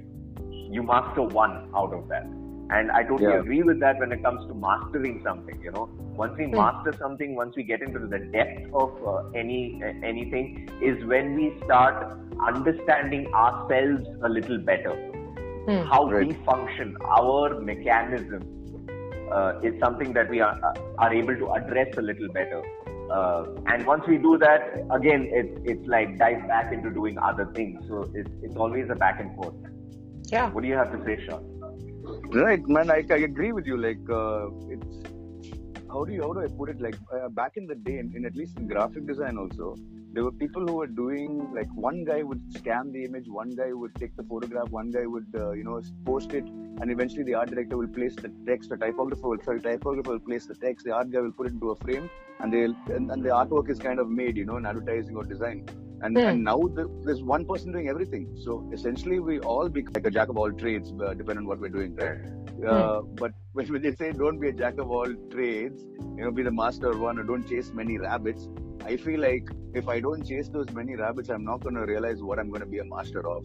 You master one out of that, and I totally Yeah. agree with that when it comes to mastering something. You know, once we master something, once we get into the depth of uh, any uh, anything, is when we start understanding ourselves a little better Hmm. how Right. we function, our mechanism uh, is something that we are, are able to address a little better. Uh, and once we do that, again, it's it's like dive back into doing other things. So it's, it's always a back and forth. Yeah. What do you have to say, Sean? Right, man. I, I agree with you. Like, uh, it's how do you how do I put it? Like, uh, back in the day, in, in at least in graphic design, also there were people who were doing like one guy would scan the image, one guy would take the photograph, one guy would uh, you know post it, and eventually the art director will place the text. The typographer will sorry, typographer will place the text. The art guy will put it into a frame, and they'll and, and the artwork is kind of made, you know, in advertising or design. And, Hmm. and now the, there's one person doing everything. So essentially, we all become like a jack of all trades, uh, depending on what we're doing, right? Uh, but when, when they say don't be a jack of all trades, you know, be the master of one or don't chase many rabbits, I feel like if I don't chase those many rabbits, I'm not going to realize what I'm going to be a master of.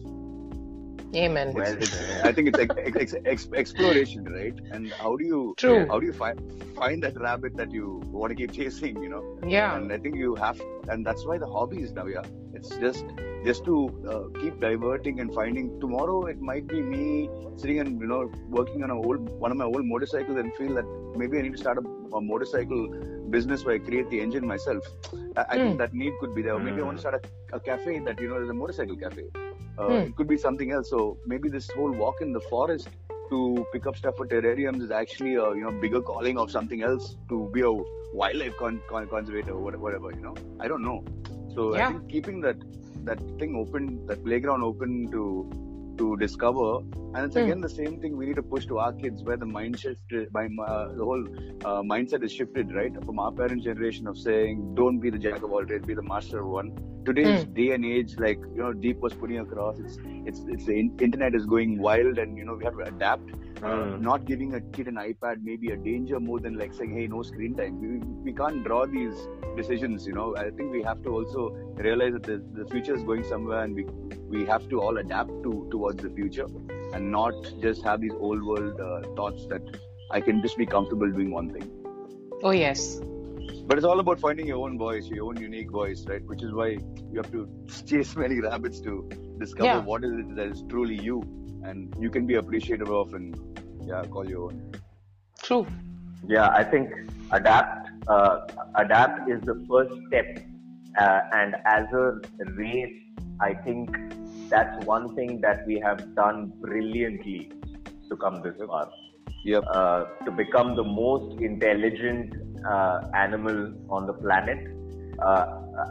Amen. Well, I think it's ex- ex- ex- exploration, right? And how do you True. how do you find find that rabbit that you want to keep chasing? You know, Yeah. and I think you have, and that's why the hobby is now. Yeah, it's just just to uh, keep diverting and finding. Tomorrow it might be me sitting and you know working on a old one of my old motorcycles and feel that maybe I need to start a, a motorcycle business where I create the engine myself. I, I think Hmm. that need could be there. Or maybe I want to start a, a cafe that you know is a motorcycle cafe. Uh, Hmm. It could be something else. So maybe this whole walk in the forest to pick up stuff for terrariums is actually a you know bigger calling of something else to be a wildlife con- con- conservator or whatever. You know, I don't know. So I think keeping that that thing open, that playground open to to discover, and it's Hmm. again the same thing we need to push to our kids where the mind shift, by uh, the whole uh, mindset is shifted, right? From our parents' generation of saying, "Don't be the jack of all trades, be the master of one." Today's day and age, like you know, Deep was putting across, it's it's it's the in- internet is going wild, and you know we have to adapt. Uh, Mm. not giving a kid an iPad may be a danger more than like saying, "Hey, no screen time." We, we can't draw these decisions. You know, I think we have to also realize that the, the future is going somewhere, and we we have to all adapt to towards the future, and not just have these old world uh, thoughts that I can just be comfortable doing one thing. Oh yes. But it's all about finding your own voice, your own unique voice, right? Which is why you have to chase many rabbits to discover Yeah. what is it that is truly you, and you can be appreciative of and yeah, call your own. True. yeah i think adapt uh, adapt is the first step uh, and as a race i think that's one thing that we have done brilliantly to come this far Yep. uh, to become the most intelligent uh, animal on the planet uh,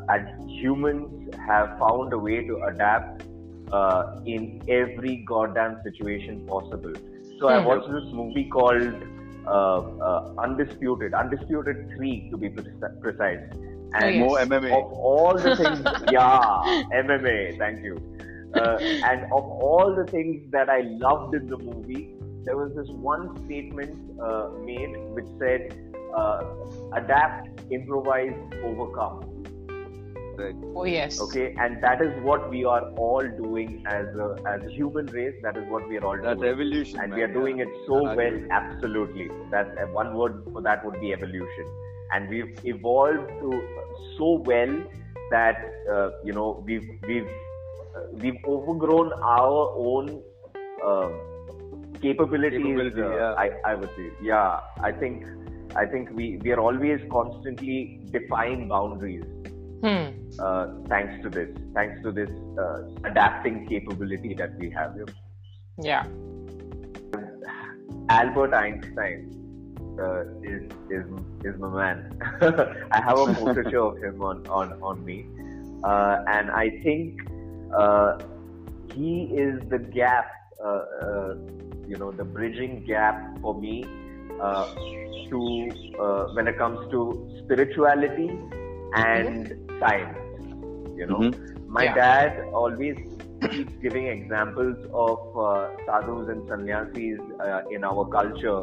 and humans have found a way to adapt uh, in every goddamn situation possible so i Hmm. watched this movie called uh, uh, Undisputed, Undisputed 3 to be pre- precise. And Oh, yes. More MMA. of all the things, yeah, MMA, thank you. Uh, and of all the things that I loved in the movie, there was this one statement uh, made which said, uh, adapt, improvise, overcome. Right. Oh yes. Okay, and that is what we are all doing as a as a human race. That is what we are all That's doing evolution. and man. we are doing Yeah. it so I well agree. absolutely that uh, one word for that would be evolution and we've evolved to so well that uh, you know we've we've uh, we've overgrown our own uh, capabilities Capability, uh, yeah. I, I would say yeah i think i think we we are always constantly defying boundaries Hmm. uh, thanks to this thanks to this uh, adapting capability that we have here. Yeah. Albert Einstein uh, is is is my man. I have a portraiture of him on on on me, uh, and I think uh, he is the gap. Uh, uh, you know, the bridging gap for me uh, to uh, when it comes to spirituality and science. You know, my Yeah. dad always keeps giving examples of uh, sadhus and sannyasis uh, in our culture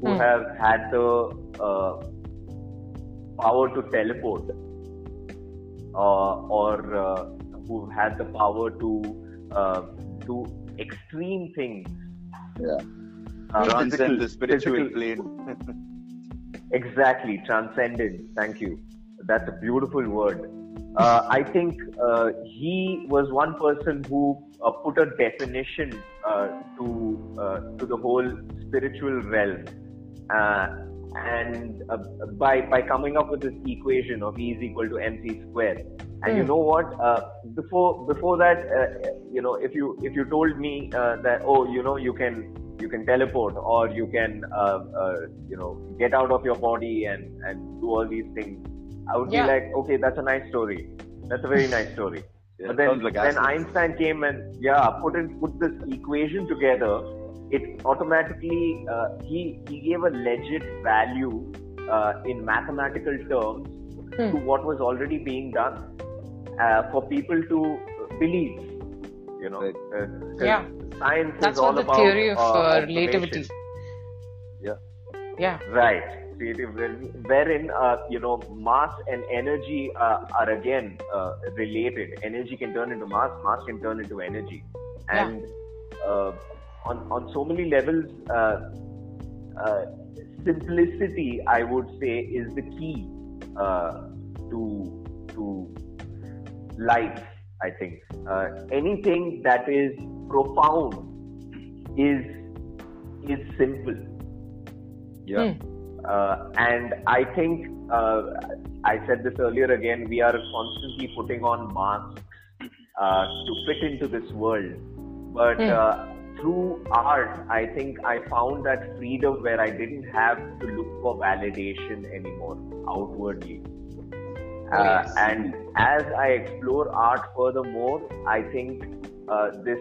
who Hmm. have had the uh, power to teleport uh, or uh, who've had the power to uh, do extreme things. Yeah. Transcend physical- the spiritual physical- plane. Exactly, transcendence Thank you. That's a beautiful word. Uh, I think uh, he was one person who uh, put a definition uh, to uh, to the whole spiritual realm, uh, and uh, by by coming up with this equation of E is equal to mc square. And you Hmm. know what? Uh, before before that, uh, you know, if you if you told me uh, that oh, you know, you can you can teleport or you can uh, uh, you know get out of your body and and do all these things i would Yeah. be like okay that's a nice story that's a very nice story Yeah, but then sounds like when acid. einstein came and yeah put in put this equation together it automatically uh, he he gave a legit value uh, in mathematical terms Hmm. to what was already being done uh, for people to believe you know Right. uh, 'cause Yeah. science That's is all what the about theory of uh, uh, relativity. Yeah. Yeah. Right. Creative, wherein uh, you know mass and energy uh, are again uh, related. Energy can turn into mass. Mass can turn into energy, and uh, on on so many levels, uh, uh, simplicity, I would say, is the key uh, to to life. I think uh, anything that is profound is is simple. Yeah. Uh, and I think uh, I said this earlier again. We are constantly putting on masks uh, to fit into this world, but uh, through art, I think I found that freedom where I didn't have to look for validation anymore outwardly. Oh, Uh, yes. and as I explore art furthermore, I think uh, this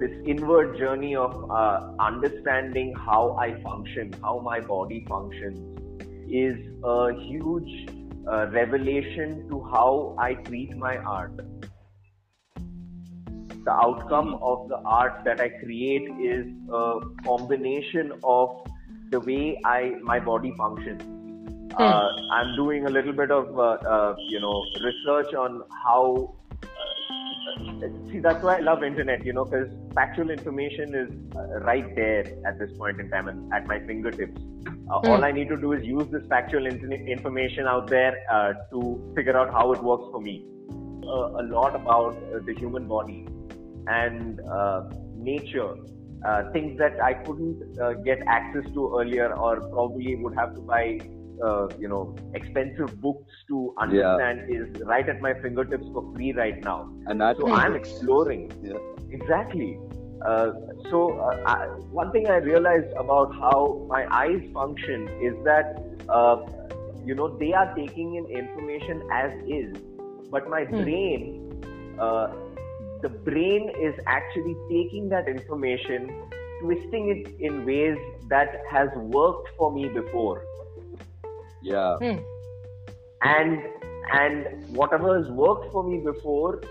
this inward journey of uh, understanding how I function, how my body functions, is a huge uh, revelation to how I treat my art. The outcome of the art that I create is a combination of the way I my body functions. Uh, I'm doing a little bit of uh, uh, you know research on how. See, that's why I love internet. You know, because factual information is uh, right there at this point in time and at my fingertips. Uh, All I need to do is use this factual in- information out there uh, to figure out how it works for me. Uh, a lot about uh, the human body and uh, nature, uh, things that I couldn't uh, get access to earlier, or probably would have to buy, uh, you know, expensive books to understand, is right at my fingertips for free right now. And that's So I'm exploring. Yeah. Exactly. Uh, so uh, I, one thing I realized about how my eyes function is that uh, you know they are taking in information as is, but my brain, uh, the brain is actually taking that information, twisting it in ways that has worked for me before Yeah. Hmm. and and whatever has worked for me before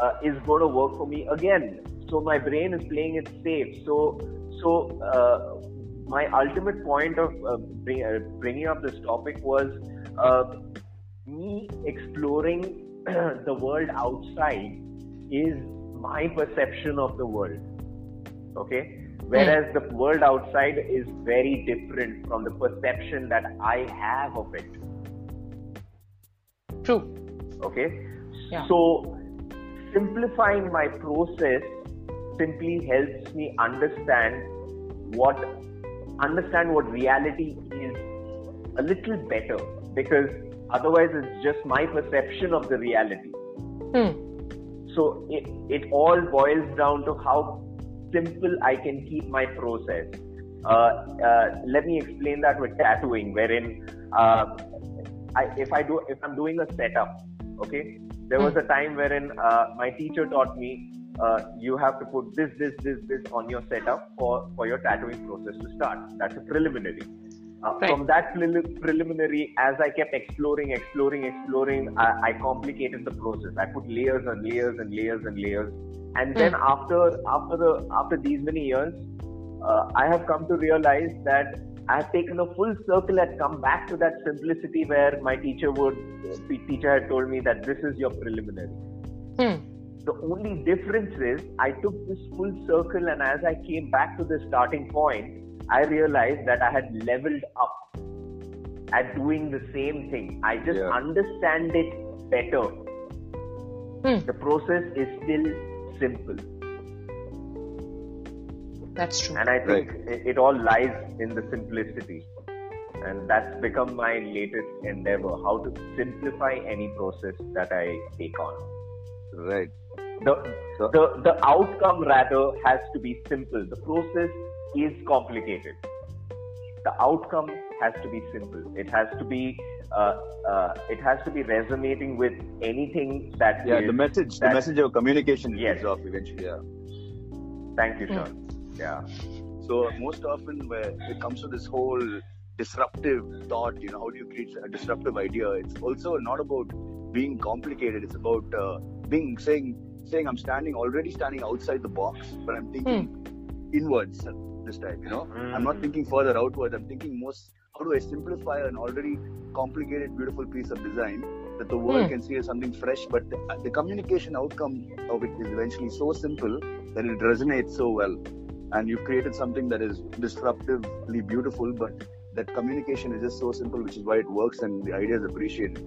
uh, is going to work for me again so my brain is playing it safe so so uh, my ultimate point of uh, bring, uh, bringing up this topic was uh, me exploring the world outside is my perception of the world okay whereas the world outside is very different from the perception that i have of it True. okay Yeah. so simplifying my process simply helps me understand what understand what reality is a little better because otherwise it's just my perception of the reality Hmm. so it, it all boils down to how simple I can keep my process. Uh, uh, let me explain that with tattooing, wherein uh, I, if I do if I'm doing a setup, okay, there was a time wherein uh, my teacher taught me uh, you have to put this, this, this, this on your setup for for your tattooing process to start. That's a preliminary. Uh, Right. From that prelim- preliminary, as I kept exploring, exploring, exploring, I, I complicated the process. I put layers and layers and layers and layers, and then after after the after these many years, uh, I have come to realize that I have taken a full circle and come back to that simplicity where my teacher would the teacher had told me that this is your preliminary. Hmm. The only difference is I took this full circle, and as I came back to the starting point, I realized that I had leveled up at doing the same thing. I just Yeah. understand it better. Hmm. The process is still simple, That's true. and I think it, it all lies in the simplicity. And that's become my latest endeavor how to simplify any process that I take on. Right. the So- the the outcome rather has to be simple the process is complicated the outcome has to be simple it has to be uh, uh, it has to be resonating with anything that Yeah. is- The message, the message of communication Yes. is off eventually. Yeah. thank you Sean. yeah So most often, where it comes to this whole disruptive thought, you know, how do you create a disruptive idea? It's also not about being complicated. It's about uh, being saying saying I'm standing already standing outside the box, but I'm thinking inwards this time. You know, I'm not Mm. thinking further outwards. I'm thinking most how do I simplify an already complicated, beautiful piece of design that the world Hmm. can see as something fresh, but the, the communication outcome of it is eventually so simple that it resonates so well. And you've created something that is disruptively beautiful, but that communication is just so simple, which is why it works and the idea is appreciated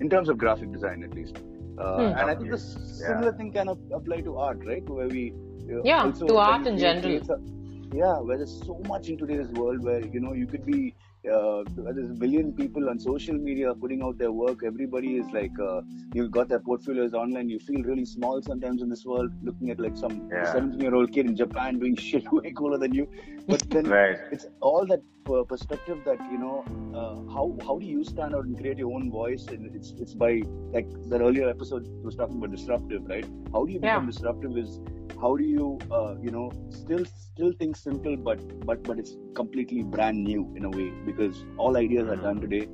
in terms of graphic design, at least. Uh, Hmm. And I think the similar thing can ap- apply to art, right? Where we uh, Yeah, also to when art in general. create some- yeah, where there's so much in today's world where you know you could be uh, there's a billion people on social media putting out their work. Everybody is like, uh, you've got their portfolios online. You feel really small sometimes in this world, looking at like some Yeah. 17 year old kid in Japan doing shit way cooler than you. But then Right. it's all that perspective that you know uh, how how do you stand out and create your own voice? And it's it's by like that earlier episode was talking about disruptive right? How do you become Yeah. disruptive is how do you uh, you know still still think simple but but but it's completely brand new in a way because all ideas are done today.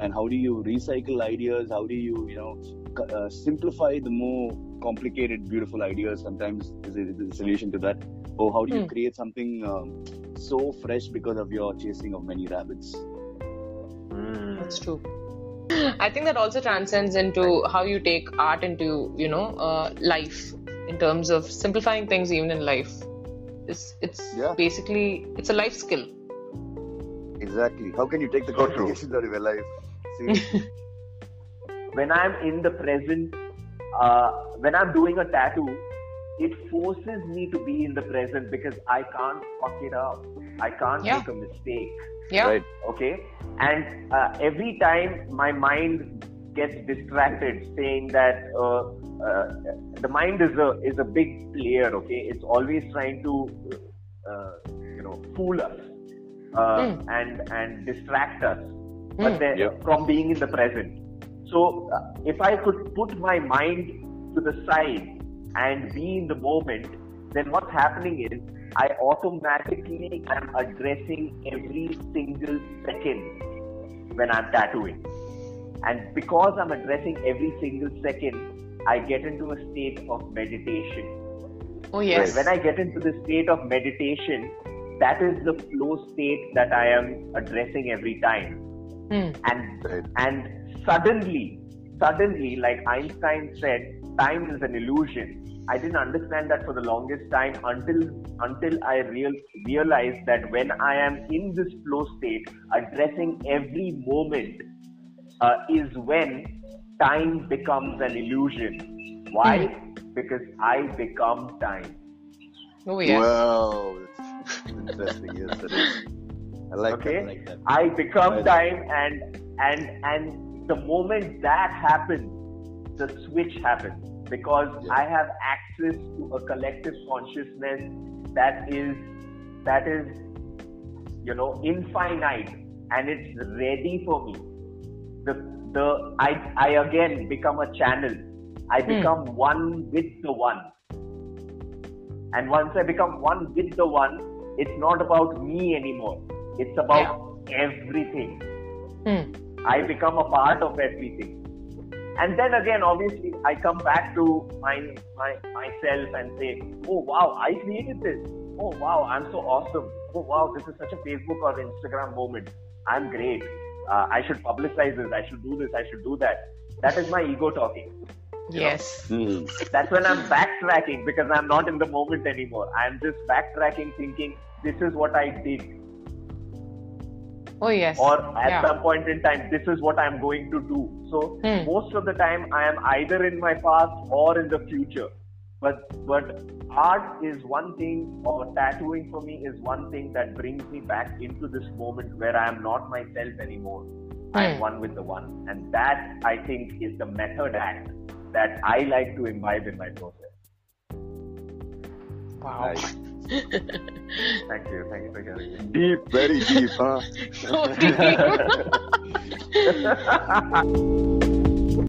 And how do you recycle ideas? How do you you know uh, simplify the more complicated beautiful ideas sometimes is a, is a solution to that or how do you Hmm. create something um, so fresh because of your chasing of many rabbits Mm. That's true. I think that also transcends into how you take art into, you know, uh, life in terms of simplifying things even in life. It's it's Yeah. basically it's a life skill. exactly how can you take the So true. complications out of your life See? when I'm in the present, uh, when I'm doing a tattoo, it forces me to be in the present because I can't fuck it up. I can't Yeah. make a mistake. Yeah. right Okay, and uh, every time my mind gets distracted, saying that uh, uh, the mind is a is a big player. Okay, it's always trying to uh, you know fool us uh, Mm. and and distract us, but Mm. then Yeah. from being in the present. So uh, if I could put my mind to the side and be in the moment, then what's happening is I automatically am addressing every single second when I'm tattooing. And because I'm addressing every single second, I get into a state of meditation. Oh yes. When I get into the state of meditation, that is the flow state that I am addressing every time. Hmm. And and suddenly, suddenly, like Einstein said, time is an illusion. I didn't understand that for the longest time until until I real, realized that when I am in this flow state, addressing every moment uh, is when time becomes an illusion. Why? Because I become time. Oh yes. wow that's interesting yes that is i like Okay. that I like that I become Right. time, and and and the moment that happens, the switch happens because Yeah. I have access to a collective consciousness that is that is you know infinite and it's ready for me. The the I I again become a channel. I Hmm. become one with the one. And once I become one with the one, it's not about me anymore. It's about everything. Hmm. I become a part of everything. And then again, obviously, I come back to my, my myself and say, "Oh wow, I created this. Oh wow, I'm so awesome. Oh wow, this is such a Facebook or Instagram moment. I'm great. Uh, I should publicize this. I should do this. I should do that." That is my ego talking. Yes. Hmm. That's when I'm backtracking because I'm not in the moment anymore. I'm just backtracking, thinking, "This is what I did." Oh yes. or at yeah. some point in time this is what i'm going to do so Hmm. most of the time i am either in my past or in the future but but art is one thing or tattooing for me is one thing that brings me back into this moment where i am not myself anymore i am Hmm. one with the one and that i think is the method act that i like to imbibe in my process Wow. Nice. Thank you thank you for hearing me deep very deep huh So deep.